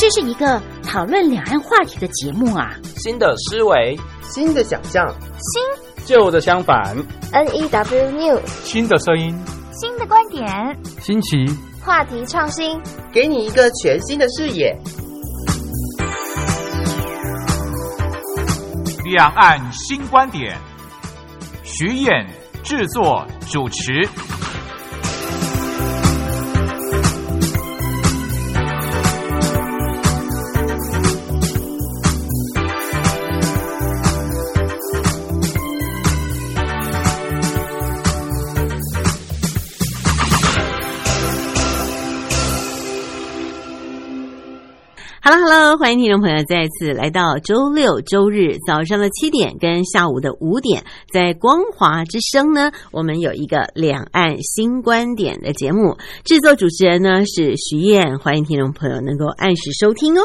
这是一个讨论两岸话题的节目啊。新的思维，新的想象，新旧的相反，N E W New，新的声音，新的观点，新奇，话题创新，给你一个全新的视野。两岸新观点，徐燕制作主持。Hello，Hello，欢迎听众朋友再次来到周六周日早上的七点跟下午的五点，在光华之声呢，我们有一个两岸新观点的节目，制作主持人呢是徐燕，欢迎听众朋友能够按时收听哦。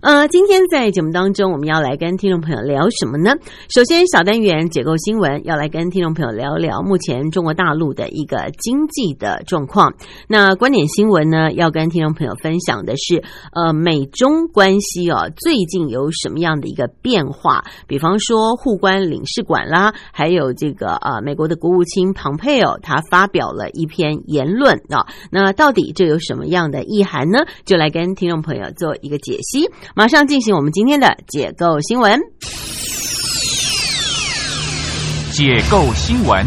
呃，今天在节目当中，我们要来跟听众朋友聊什么呢？首先，小单元解构新闻，要来跟听众朋友聊聊目前中国大陆的一个经济的状况。那观点新闻呢，要跟听众朋友分享的是，呃，美中关系哦，最近有什么样的一个变化？比方说，互关领事馆啦，还有这个呃，美国的国务卿庞佩奥他发表了一篇言论啊，那到底这有什么样的意涵呢？就来跟听众朋友做一个解析。马上进行我们今天的解构新闻。解构新闻。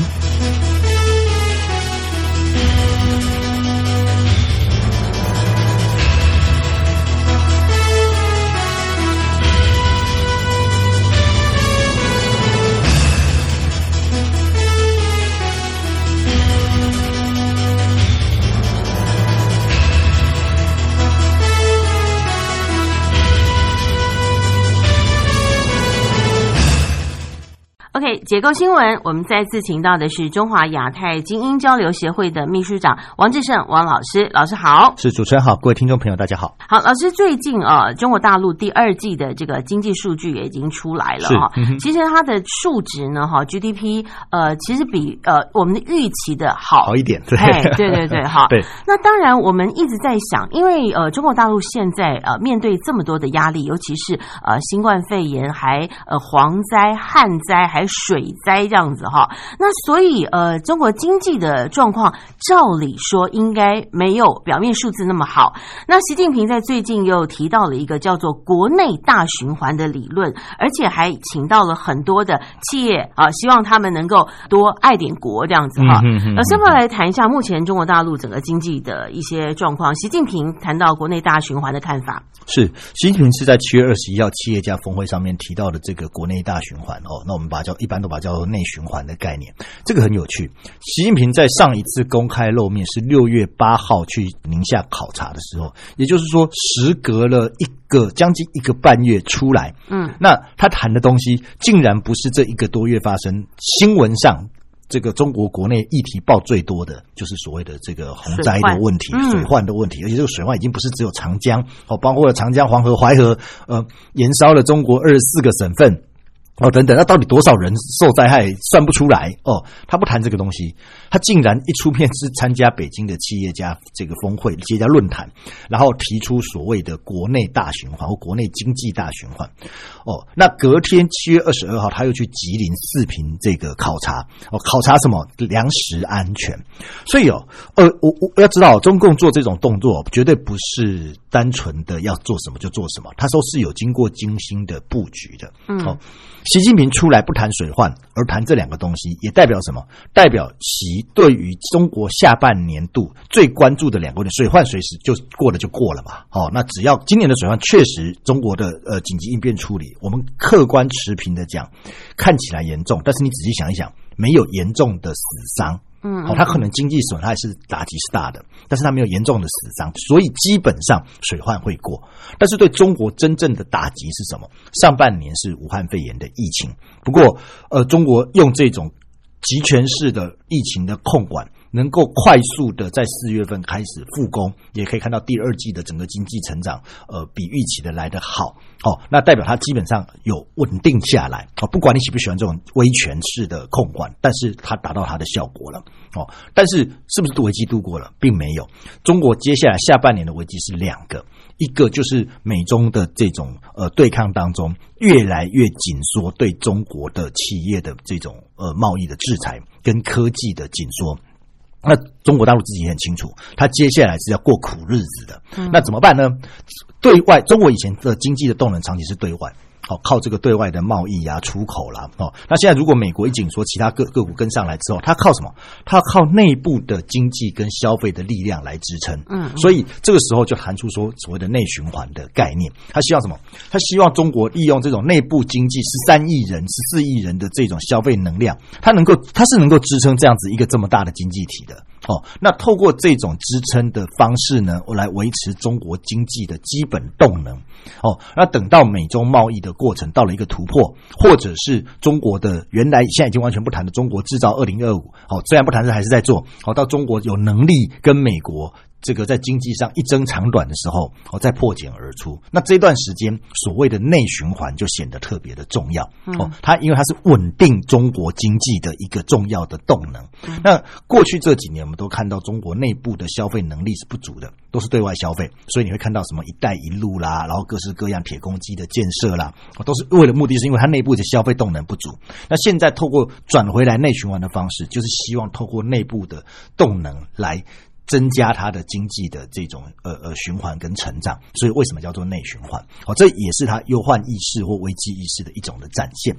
解构新闻，我们再次请到的是中华亚太精英交流协会的秘书长王志胜王老师，老师好，是主持人好，各位听众朋友大家好。好，老师，最近啊，中国大陆第二季的这个经济数据也已经出来了哈，其实它的数值呢，哈，GDP 呃，其实比呃我们的预期的好。好一点，对，对对对，哈，对。那当然，我们一直在想，因为呃，中国大陆现在呃面对这么多的压力，尤其是呃新冠肺炎，还呃蝗灾、旱灾，还水灾这样子哈，那所以呃，中国经济的状况照理说应该没有表面数字那么好。那习近平在最近又提到了一个叫做“国内大循环”的理论，而且还请到了很多的企业啊，希望他们能够多爱点国这样子哈。老师，们来谈一下目前中国大陆整个经济的一些状况。习近平谈到国内大循环的看法，是习近平是在七月二十一号企业家峰会上面提到的这个国内大循环哦。那我们把它叫一般都把叫做内循环的概念，这个很有趣。习近平在上一次公开露面是六月八号去宁夏考察的时候，也就是说，时隔了一个将近一个半月出来，嗯，那他谈的东西竟然不是这一个多月发生新闻上这个中国国内议题报最多的，就是所谓的这个洪灾的问题、水患的问题，而且这个水患已经不是只有长江哦，包括了长江、黄河、淮河，呃，延烧了中国二十四个省份。哦，等等，那到底多少人受灾害算不出来哦。他不谈这个东西，他竟然一出面是参加北京的企业家这个峰会、企业家论坛，然后提出所谓的国内大循环或国内经济大循环。哦，那隔天七月二十二号，他又去吉林四平这个考察哦，考察什么粮食安全。所以哦，呃，我我要知道，中共做这种动作绝对不是单纯的要做什么就做什么，他说是有经过精心的布局的。嗯，哦。习近平出来不谈水患，而谈这两个东西，也代表什么？代表习对于中国下半年度最关注的两个问题：水患随时就过了就过了嘛。好，那只要今年的水患确实中国的呃紧急应变处理，我们客观持平的讲，看起来严重，但是你仔细想一想，没有严重的死伤。嗯，好，它可能经济损害是打击是大的，但是它没有严重的死伤，所以基本上水患会过。但是对中国真正的打击是什么？上半年是武汉肺炎的疫情，不过呃，中国用这种集权式的疫情的控管，能够快速的在四月份开始复工，也可以看到第二季的整个经济成长，呃，比预期的来得好。哦，那代表它基本上有稳定下来。哦，不管你喜不喜欢这种威权式的控管，但是它达到它的效果了。哦，但是是不是危机度过了，并没有。中国接下来下半年的危机是两个，一个就是美中的这种呃对抗当中越来越紧缩，对中国的企业的这种呃贸易的制裁跟科技的紧缩。那中国大陆自己也很清楚，他接下来是要过苦日子的。那怎么办呢？对外，中国以前的经济的动能长期是对外。好，靠这个对外的贸易啊，出口啦，哦，那现在如果美国一紧缩，其他各个股跟上来之后，它靠什么？它靠内部的经济跟消费的力量来支撑。嗯，所以这个时候就含出说所谓的内循环的概念。他希望什么？他希望中国利用这种内部经济十三亿人、十四亿人的这种消费能量，它能够，它是能够支撑这样子一个这么大的经济体的。哦，那透过这种支撑的方式呢，我来维持中国经济的基本动能。哦，那等到美中贸易的过程到了一个突破，或者是中国的原来现在已经完全不谈的中国制造二零二五，哦，虽然不谈，但还是在做。好，到中国有能力跟美国。这个在经济上一争长短的时候，哦，再破茧而出。那这段时间所谓的内循环就显得特别的重要哦。它因为它是稳定中国经济的一个重要的动能。那过去这几年，我们都看到中国内部的消费能力是不足的，都是对外消费。所以你会看到什么“一带一路”啦，然后各式各样铁公鸡的建设啦，都是为了目的是因为它内部的消费动能不足。那现在透过转回来内循环的方式，就是希望透过内部的动能来。增加它的经济的这种呃呃循环跟成长，所以为什么叫做内循环？好，这也是它忧患意识或危机意识的一种的展现。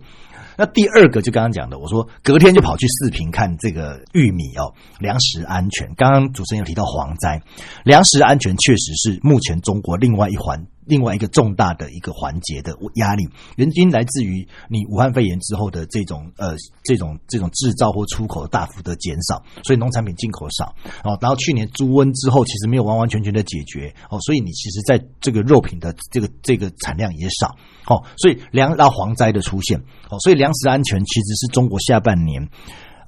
那第二个就刚刚讲的，我说隔天就跑去视频看这个玉米哦，粮食安全。刚刚主持人有提到蝗灾，粮食安全确实是目前中国另外一环。另外一个重大的一个环节的压力，原因来自于你武汉肺炎之后的这种呃这种这种制造或出口大幅的减少，所以农产品进口少哦。然后去年猪瘟之后，其实没有完完全全的解决哦，所以你其实在这个肉品的这个这个产量也少哦，所以粮到蝗灾的出现哦，所以粮食安全其实是中国下半年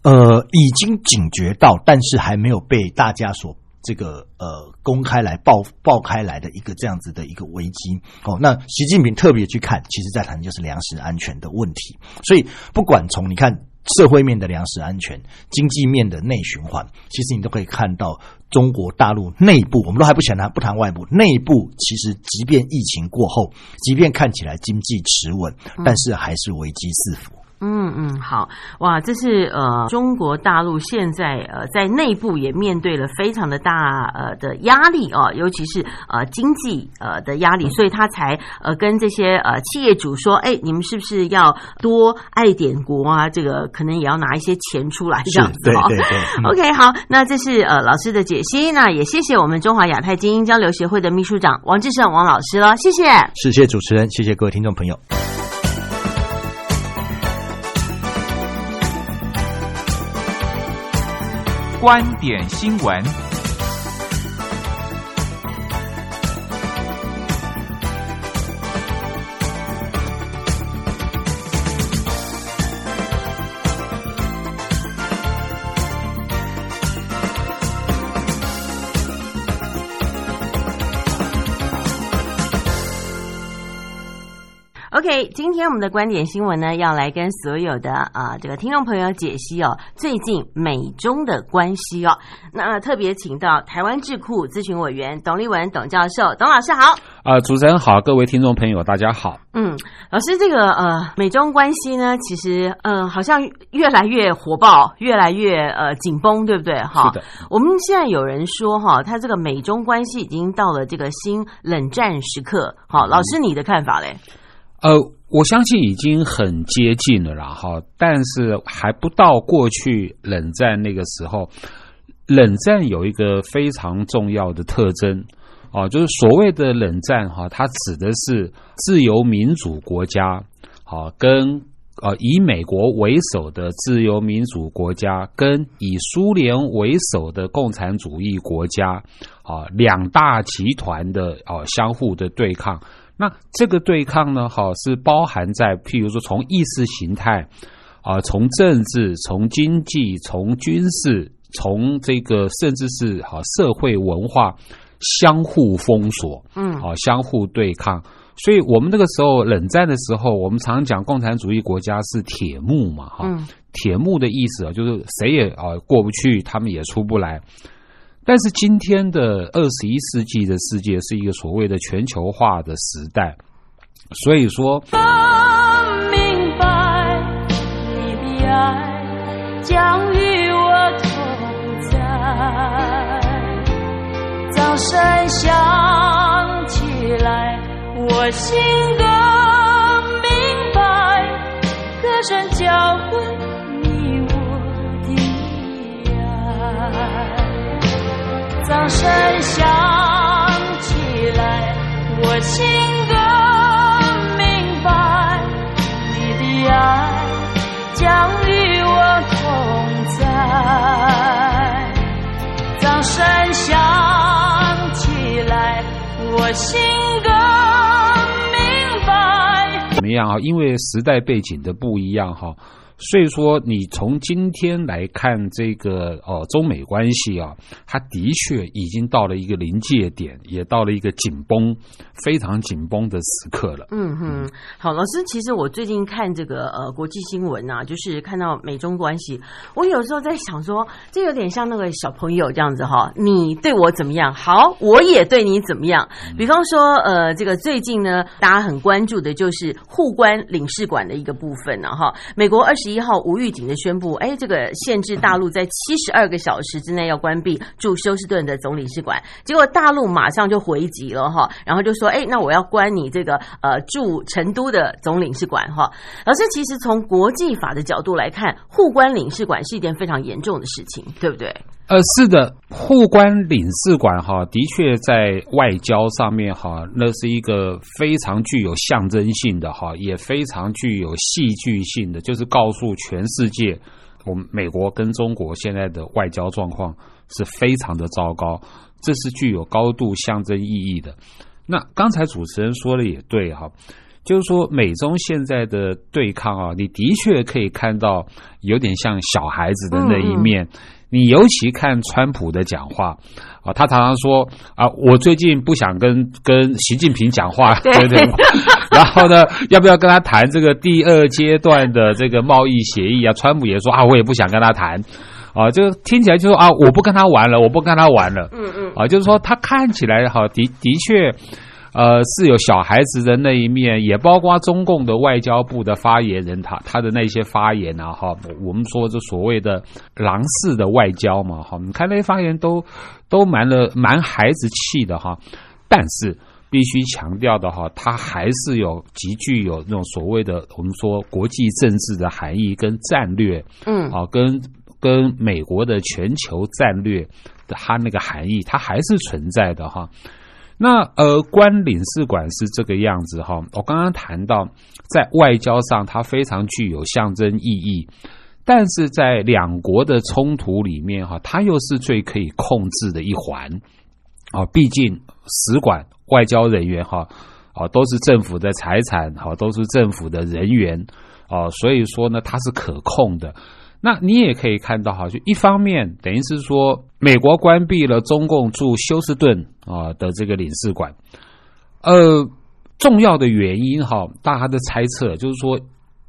呃已经警觉到，但是还没有被大家所。这个呃，公开来爆爆开来的一个这样子的一个危机哦，那习近平特别去看，其实在谈就是粮食安全的问题。所以不管从你看社会面的粮食安全、经济面的内循环，其实你都可以看到中国大陆内部，我们都还不想谈不谈外部，内部其实即便疫情过后，即便看起来经济持稳，但是还是危机四伏。嗯嗯嗯，好哇，这是呃中国大陆现在呃在内部也面对了非常的大呃的压力哦，尤其是呃经济呃的压力，所以他才呃跟这些呃企业主说，哎，你们是不是要多爱点国啊？这个可能也要拿一些钱出来这样子哦。对对对。OK，好，那这是呃老师的解析，那也谢谢我们中华亚太精英交流协会的秘书长王志胜王老师了，谢谢。谢谢主持人，谢谢各位听众朋友。观点新闻。OK，今天我们的观点新闻呢，要来跟所有的啊这个听众朋友解析哦，最近美中的关系哦。那特别请到台湾智库咨询委员董立文董教授，董老师好。啊，主持人好，各位听众朋友大家好。嗯，老师，这个呃美中关系呢，其实呃好像越来越火爆，越来越呃紧绷，对不对？哈，是的。我们现在有人说哈，他这个美中关系已经到了这个新冷战时刻。好，老师你的看法嘞？呃，我相信已经很接近了，然后，但是还不到过去冷战那个时候。冷战有一个非常重要的特征，啊，就是所谓的冷战哈，它指的是自由民主国家，啊，跟呃以美国为首的自由民主国家，跟以苏联为首的共产主义国家，啊，两大集团的啊相互的对抗。那这个对抗呢，好，是包含在譬如说从意识形态啊，从政治、从经济、从军事，从这个甚至是哈社会文化相互封锁，嗯啊，相互对抗。所以我们那个时候冷战的时候，我们常讲共产主义国家是铁幕嘛，哈、嗯铁幕的意思啊，就是谁也啊过不去，他们也出不来。但是今天的二十一世纪的世界是一个所谓的全球化的时代，所以说，明白你的爱将与我同在。掌声响起来，我心更明白，歌声教会你我的爱。掌声响起来，我心更明白，你的爱将与我同在。掌声响起来，我心更明白。怎么样啊？因为时代背景的不一样哈，所以说你从今天来看这个哦中美关系啊，它的确已经到了一个临界点，也到了一个紧绷、非常紧绷的时刻了。嗯哼，好，老师，其实我最近看这个呃国际新闻啊，就是看到美中关系，我有时候在想说，这有点像那个小朋友这样子哈，你对我怎么样，好，我也对你怎么样。比方说，呃，这个最近呢，大家很关注的就是互关领事馆的一个部分呢、哈。美国二十十一号无预警的宣布，哎，这个限制大陆在七十二个小时之内要关闭驻休斯顿的总领事馆，结果大陆马上就回击了哈，然后就说，哎，那我要关你这个呃驻成都的总领事馆哈。老师，其实从国际法的角度来看，互关领事馆是一件非常严重的事情，对不对？呃，是的，互关领事馆哈，的确在外交上面哈，那是一个非常具有象征性的哈，也非常具有戏剧性的，就是告诉全世界，我们美国跟中国现在的外交状况是非常的糟糕，这是具有高度象征意义的。那刚才主持人说的也对哈，就是说美中现在的对抗啊，你的确可以看到有点像小孩子的那一面。你尤其看川普的讲话啊，他常常说啊，我最近不想跟跟习近平讲话，对不对？然后呢，要不要跟他谈这个第二阶段的这个贸易协议啊？川普也说啊，我也不想跟他谈。啊，就听起来就说啊，我不跟他玩了，我不跟他玩了。嗯嗯，啊，就是说他看起来哈的的确，呃，是有小孩子的那一面，也包括中共的外交部的发言人他他的那些发言啊，哈，我们说这所谓的狼式的外交嘛，哈，你看那些发言都都蛮了蛮孩子气的哈，但是。必须强调的哈，它还是有极具有那种所谓的我们说国际政治的含义跟战略，嗯，啊，跟跟美国的全球战略的它那个含义，它还是存在的哈。那呃，关领事馆是这个样子哈。我刚刚谈到，在外交上它非常具有象征意义，但是在两国的冲突里面哈，它又是最可以控制的一环啊。毕竟使馆外交人员哈啊都是政府的财产哈，都是政府的人员啊，所以说呢，它是可控的。那你也可以看到哈，就一方面等于是说，美国关闭了中共驻休斯顿啊的这个领事馆，呃，重要的原因哈，大家的猜测就是说，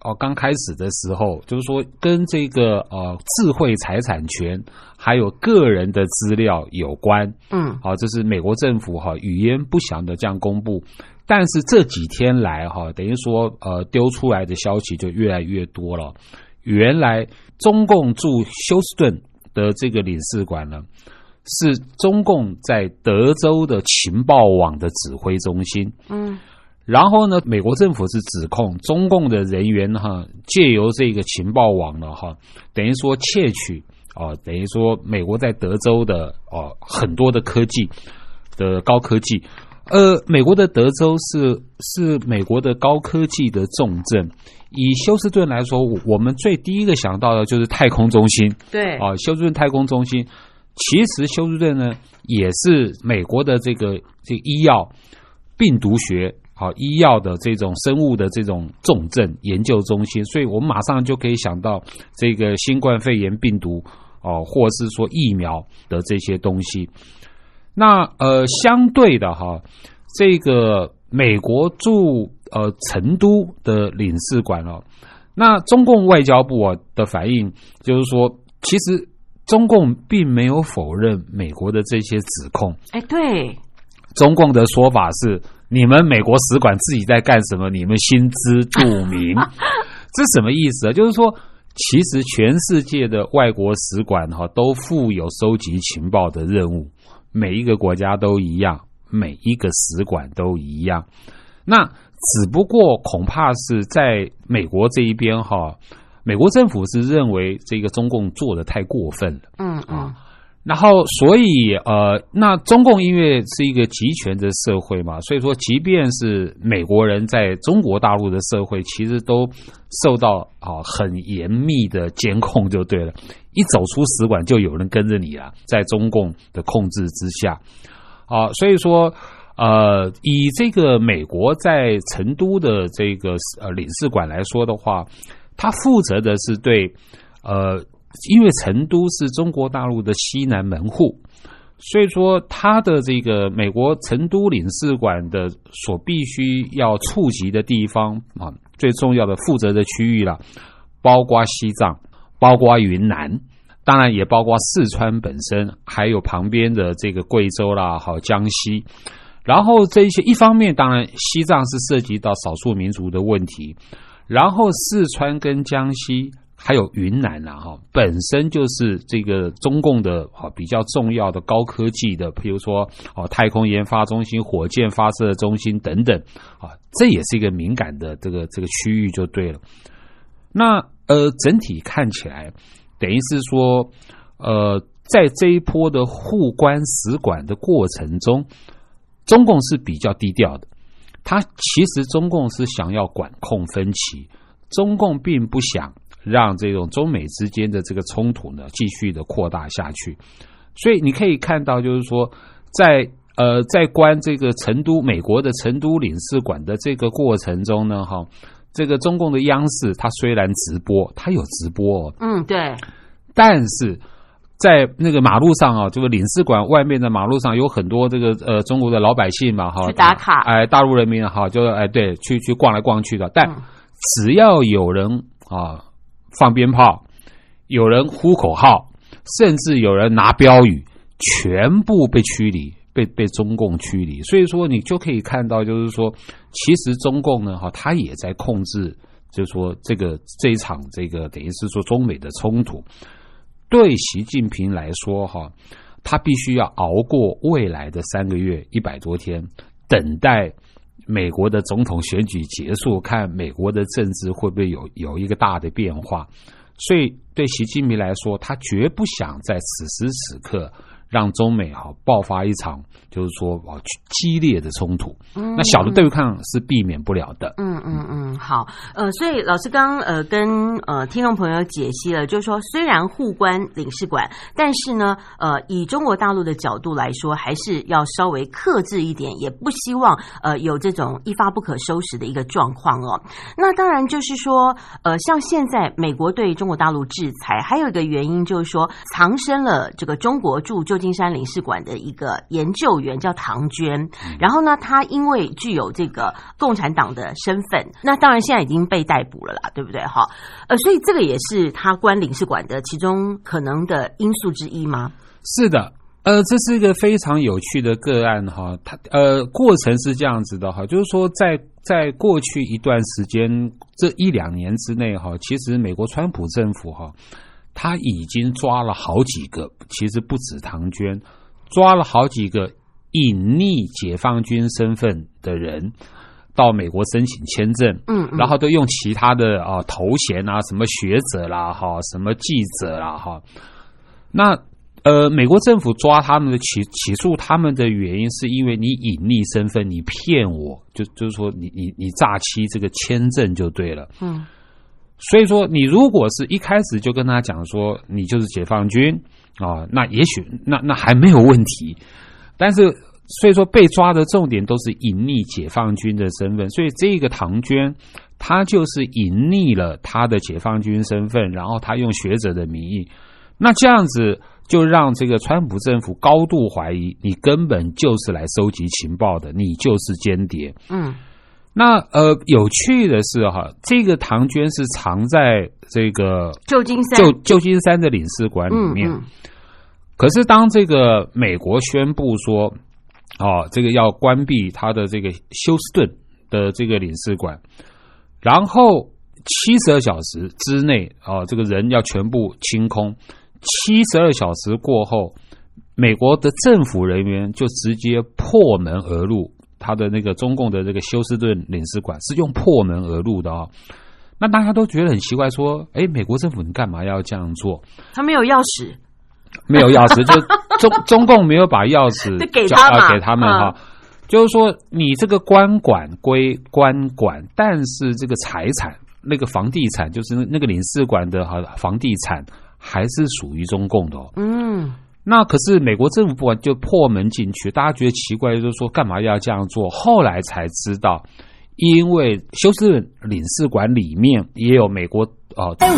哦，刚开始的时候就是说跟这个呃智慧财产权还有个人的资料有关，嗯，好，这是美国政府哈语焉不详的这样公布。但是这几天来哈，等于说呃丢出来的消息就越来越多了。原来中共驻休斯顿的这个领事馆呢，是中共在德州的情报网的指挥中心。嗯，然后呢，美国政府是指控中共的人员哈，借由这个情报网呢哈，等于说窃取啊、等于说美国在德州的啊、很多的科技的高科技。呃，美国的德州是是美国的高科技的重镇。以休斯顿来说，我我们最第一个想到的就是太空中心。对，啊，休斯顿太空中心，其实休斯顿呢也是美国的这个这个医药、病毒学、好医药的这种生物的这种重症研究中心，所以我们马上就可以想到这个新冠肺炎病毒哦，或是说疫苗的这些东西。那呃，相对的哈，这个美国驻呃成都的领事馆哦，那中共外交部啊的反应就是说，其实中共并没有否认美国的这些指控。哎，对，中共的说法是，你们美国使馆自己在干什么，你们心知肚明。这什么意思啊？就是说，其实全世界的外国使馆哈都负有收集情报的任务，每一个国家都一样，每一个使馆都一样。那只不过恐怕是在美国这一边哈，美国政府是认为这个中共做的太过分了。嗯嗯。然后，所以呃，那中共因为是一个集权的社会嘛，所以说，即便是美国人在中国大陆的社会，其实都受到啊很严密的监控，就对了。一走出使馆，就有人跟着你了，在中共的控制之下啊，所以说呃，以这个美国在成都的这个呃领事馆来说的话，他负责的是对呃。因为成都是中国大陆的西南门户，所以说它的这个美国成都领事馆的所必须要触及的地方啊，最重要的负责的区域了，包括西藏，包括云南，当然也包括四川本身，还有旁边的这个贵州啦，好江西。然后这一些一方面，当然西藏是涉及到少数民族的问题，然后四川跟江西。还有云南呐，哈，本身就是这个中共的哈比较重要的高科技的，比如说哦太空研发中心、火箭发射中心等等啊，这也是一个敏感的这个这个区域就对了。那呃，整体看起来，等于是说，呃，在这一波的互关使馆的过程中，中共是比较低调的。他其实中共是想要管控分歧，中共并不想。让这种中美之间的这个冲突呢继续的扩大下去，所以你可以看到，就是说，在呃在关这个成都美国的成都领事馆的这个过程中呢，哈，这个中共的央视它虽然直播，它有直播，嗯，对，但是在那个马路上啊，这个领事馆外面的马路上有很多这个呃中国的老百姓嘛，哈，去打卡，哎，大陆人民哈，就哎对，去去逛来逛去的，但只要有人啊。放鞭炮，有人呼口号，甚至有人拿标语，全部被驱离，被被中共驱离。所以说，你就可以看到，就是说，其实中共呢，哈，他也在控制，就是说，这个这一场这个等于是说中美的冲突，对习近平来说，哈，他必须要熬过未来的三个月一百多天，等待。美国的总统选举结束，看美国的政治会不会有有一个大的变化，所以对习近平来说，他绝不想在此时此刻。让中美哈爆发一场，就是说啊激烈的冲突，嗯那小的对抗是避免不了的。嗯嗯嗯，好，呃，所以老师刚呃跟呃听众朋友解析了，就是说虽然互关领事馆，但是呢，呃，以中国大陆的角度来说，还是要稍微克制一点，也不希望呃有这种一发不可收拾的一个状况哦。那当然就是说，呃，像现在美国对中国大陆制裁，还有一个原因就是说，藏身了这个中国驻旧金山领事馆的一个研究员叫唐娟，然后呢，他因为具有这个共产党的身份，那当然现在已经被逮捕了啦，对不对？哈，呃，所以这个也是他关领事馆的其中可能的因素之一吗？是的，呃，这是一个非常有趣的个案哈，它呃过程是这样子的哈，就是说在在过去一段时间这一两年之内哈，其实美国川普政府哈。他已经抓了好几个，其实不止唐娟，抓了好几个隐匿解放军身份的人到美国申请签证，嗯，然后都用其他的啊头衔啊，什么学者啦，哈，什么记者啦，哈。那呃，美国政府抓他们的起起诉他们的原因，是因为你隐匿身份，你骗我，就就是说你你你诈欺这个签证就对了，嗯。所以说，你如果是一开始就跟他讲说你就是解放军啊，那也许那那还没有问题。但是，所以说被抓的重点都是隐匿解放军的身份。所以这个唐娟，她就是隐匿了她的解放军身份，然后她用学者的名义，那这样子就让这个川普政府高度怀疑，你根本就是来收集情报的，你就是间谍。嗯那呃，有趣的是哈，这个唐娟是藏在这个旧金山旧旧金山的领事馆里面。嗯嗯可是当这个美国宣布说，哦，这个要关闭他的这个休斯顿的这个领事馆，然后七十二小时之内，哦，这个人要全部清空。七十二小时过后，美国的政府人员就直接破门而入他的那个中共的这个休斯顿领事馆，是用破门而入的哦。那大家都觉得很奇怪，说：“哎，美国政府你干嘛要这样做？”他没有钥匙，没有钥匙，就 中中共没有把钥匙给交他给他们嗯哈。就是说，你这个官管归官管，但是这个财产，那个房地产，就是那那个领事馆的哈房地产，还是属于中共的哦。嗯那可是美国政府不管就破门进去，大家觉得奇怪，就是说干嘛要这样做？后来才知道，因为休斯顿领事馆里面也有美国哦爱我，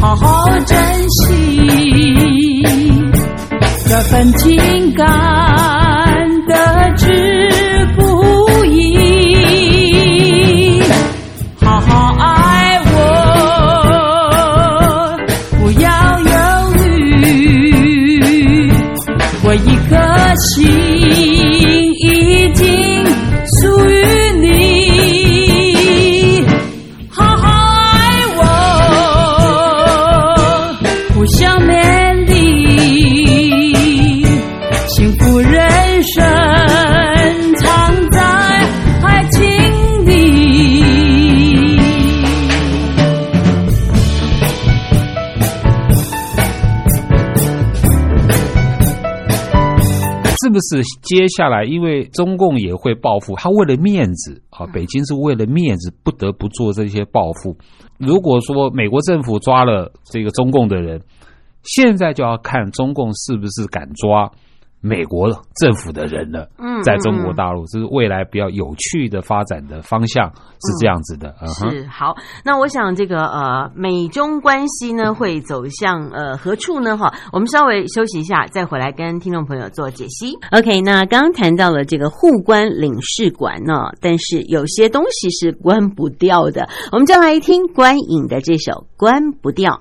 好好珍惜这份情感的是接下来，因为中共也会报复，他为了面子啊，北京是为了面子不得不做这些报复。如果说美国政府抓了这个中共的人，现在就要看中共是不是敢抓美国政府的人了。嗯在中国大陆，这是未来比较有趣的发展的方向，是这样子的。嗯好，那我想这个呃美中关系呢会走向呃何处呢？哈，我们稍微休息一下，再回来跟听众朋友做解析。OK，那刚刚谈到了这个互关领事馆呢，但是有些东西是关不掉的，我们就来听关颖的这首《关不掉》。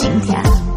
心跳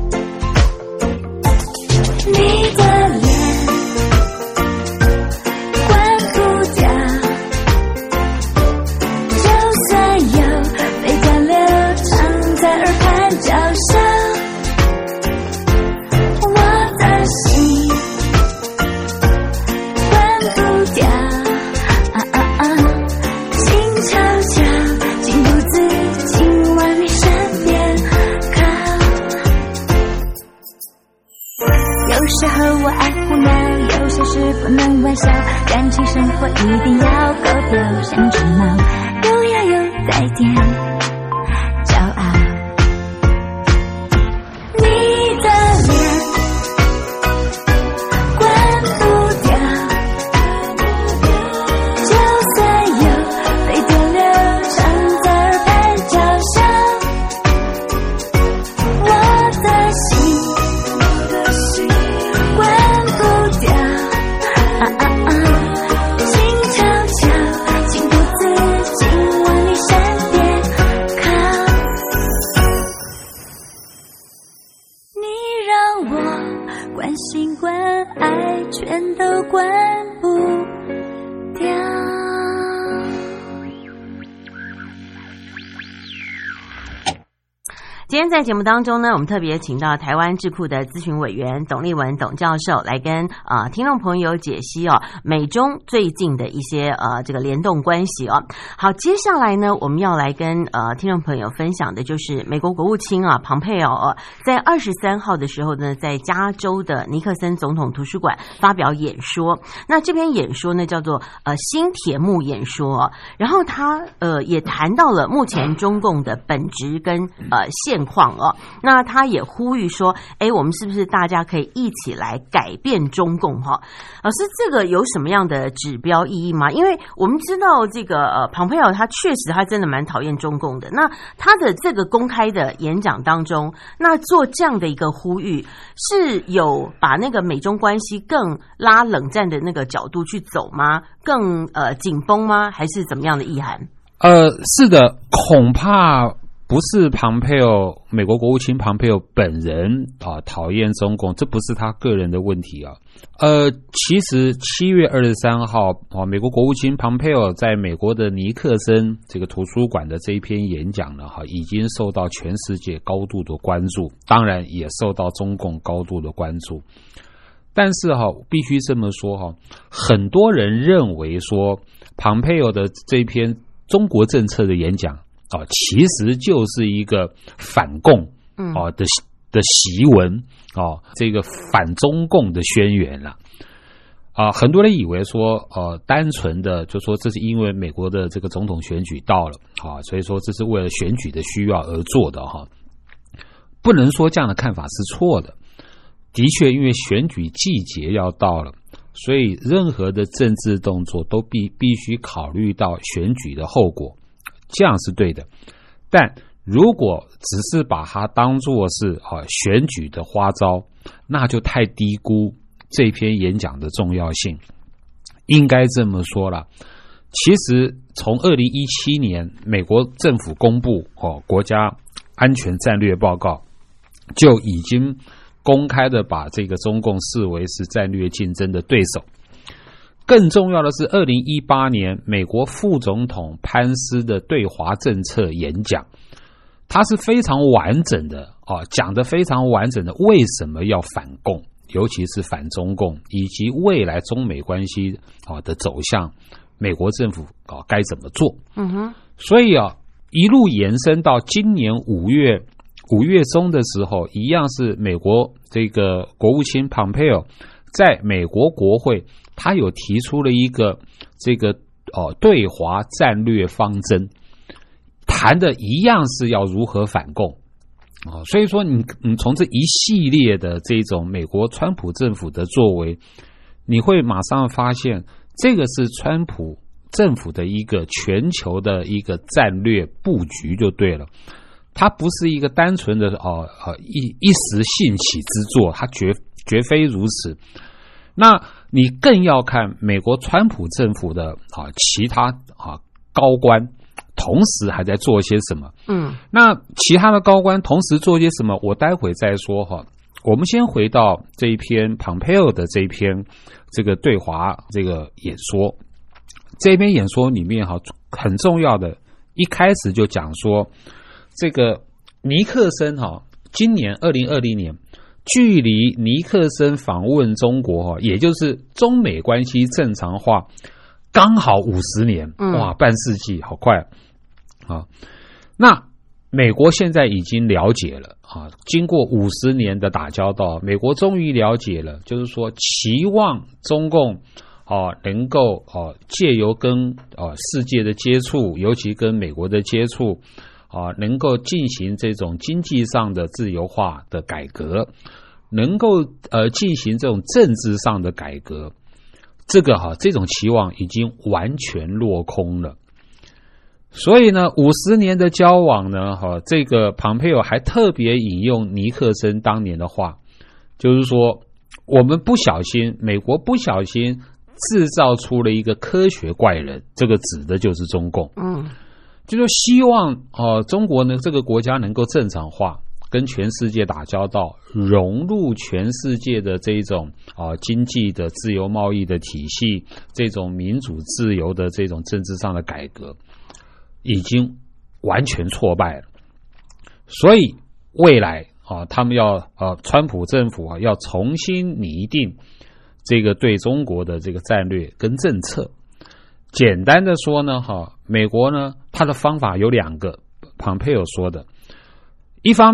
节目当中呢，我们特别请到台湾智库的咨询委员董立文董教授来跟呃听众朋友解析哦美中最近的一些呃这个联动关系哦。好，接下来呢，我们要来跟呃听众朋友分享的就是美国国务卿啊庞佩奥哦，在二十三号的时候呢，在加州的尼克森总统图书馆发表演说。那这篇演说呢，叫做呃新铁幕演说、哦，然后他呃也谈到了目前中共的本质跟呃现况哦。那他也呼吁说，哎，我们是不是大家可以一起来改变中共哈、老师，这个有什么样的指标意义吗？因为我们知道这个呃，庞佩奥他确实他真的蛮讨厌中共的。那他的这个公开的演讲当中，那做这样的一个呼吁，是有把那个美中关系更拉冷战的那个角度去走吗？更呃紧绷吗？还是怎么样的意涵？呃，是的，恐怕不是庞佩奥，美国国务卿庞佩奥本人啊讨厌中共，这不是他个人的问题啊。呃，其实七月二十三号啊，美国国务卿庞佩奥在美国的尼克森这个图书馆的这一篇演讲呢，哈，已经受到全世界高度的关注，当然也受到中共高度的关注。但是哈，必须这么说哈，很多人认为说，庞佩奥的这篇中国政策的演讲啊，其实就是一个反共嗯啊的的檄文啊，这个反中共的宣言了。啊，很多人以为说，呃，单纯的就说这是因为美国的这个总统选举到了，啊，所以说这是为了选举的需要而做的哈。不能说这样的看法是错的。的确，因为选举季节要到了，所以任何的政治动作都必必须考虑到选举的后果，这样是对的。但如果只是把它当做是啊选举的花招，那就太低估这篇演讲的重要性。应该这么说了，其实从二零一七年美国政府公布哦国家安全战略报告，就已经公开的把这个中共视为是战略竞争的对手。更重要的是，二零一八年美国副总统潘斯的对华政策演讲，他是非常完整的啊，讲的非常完整的，为什么要反共，尤其是反中共，以及未来中美关系啊的走向，美国政府啊该怎么做。嗯哼，所以啊，一路延伸到今年五月五月中的时候，一样是美国这个国务卿蓬佩奥在美国国会，他有提出了一个这个哦对华战略方针，谈的一样是要如何反共。啊、所以说你你从这一系列的这种美国川普政府的作为，你会马上发现，这个是川普政府的一个全球的一个战略布局就对了。它不是一个单纯的哦哦一一时兴起之作，它绝绝非如此。那你更要看美国川普政府的啊其他啊高官，同时还在做些什么？嗯那其他的高官同时做些什么？我待会再说哈。我们先回到这一篇蓬佩奥的这一篇这个对华这个演说，这篇演说里面哈很重要的，一开始就讲说，这个尼克森哈，今年二零二零年，距离尼克森访问中国哈，也就是中美关系正常化，刚好五十年，嗯哇，半世纪，好快啊！那美国现在已经了解了啊，经过五十年的打交道，美国终于了解了，就是说期望中共啊，能够啊借由跟啊世界的接触，尤其跟美国的接触，啊，能够进行这种经济上的自由化的改革，能够呃进行这种政治上的改革，这个哈、这种期望已经完全落空了。所以呢，五十年的交往呢，哈、这个庞佩奥还特别引用尼克森当年的话，就是说，我们不小心，美国不小心制造出了一个科学怪人，这个指的就是中共。嗯就是希望啊、中国呢这个国家能够正常化，跟全世界打交道，融入全世界的这种啊、经济的自由贸易的体系，这种民主自由的这种政治上的改革，已经完全挫败了。所以未来啊，他们要呃，川普政府啊要重新拟定这个对中国的这个战略跟政策。简单的说呢，哈，美国呢，他的方法有两个，庞佩尔说的，一方面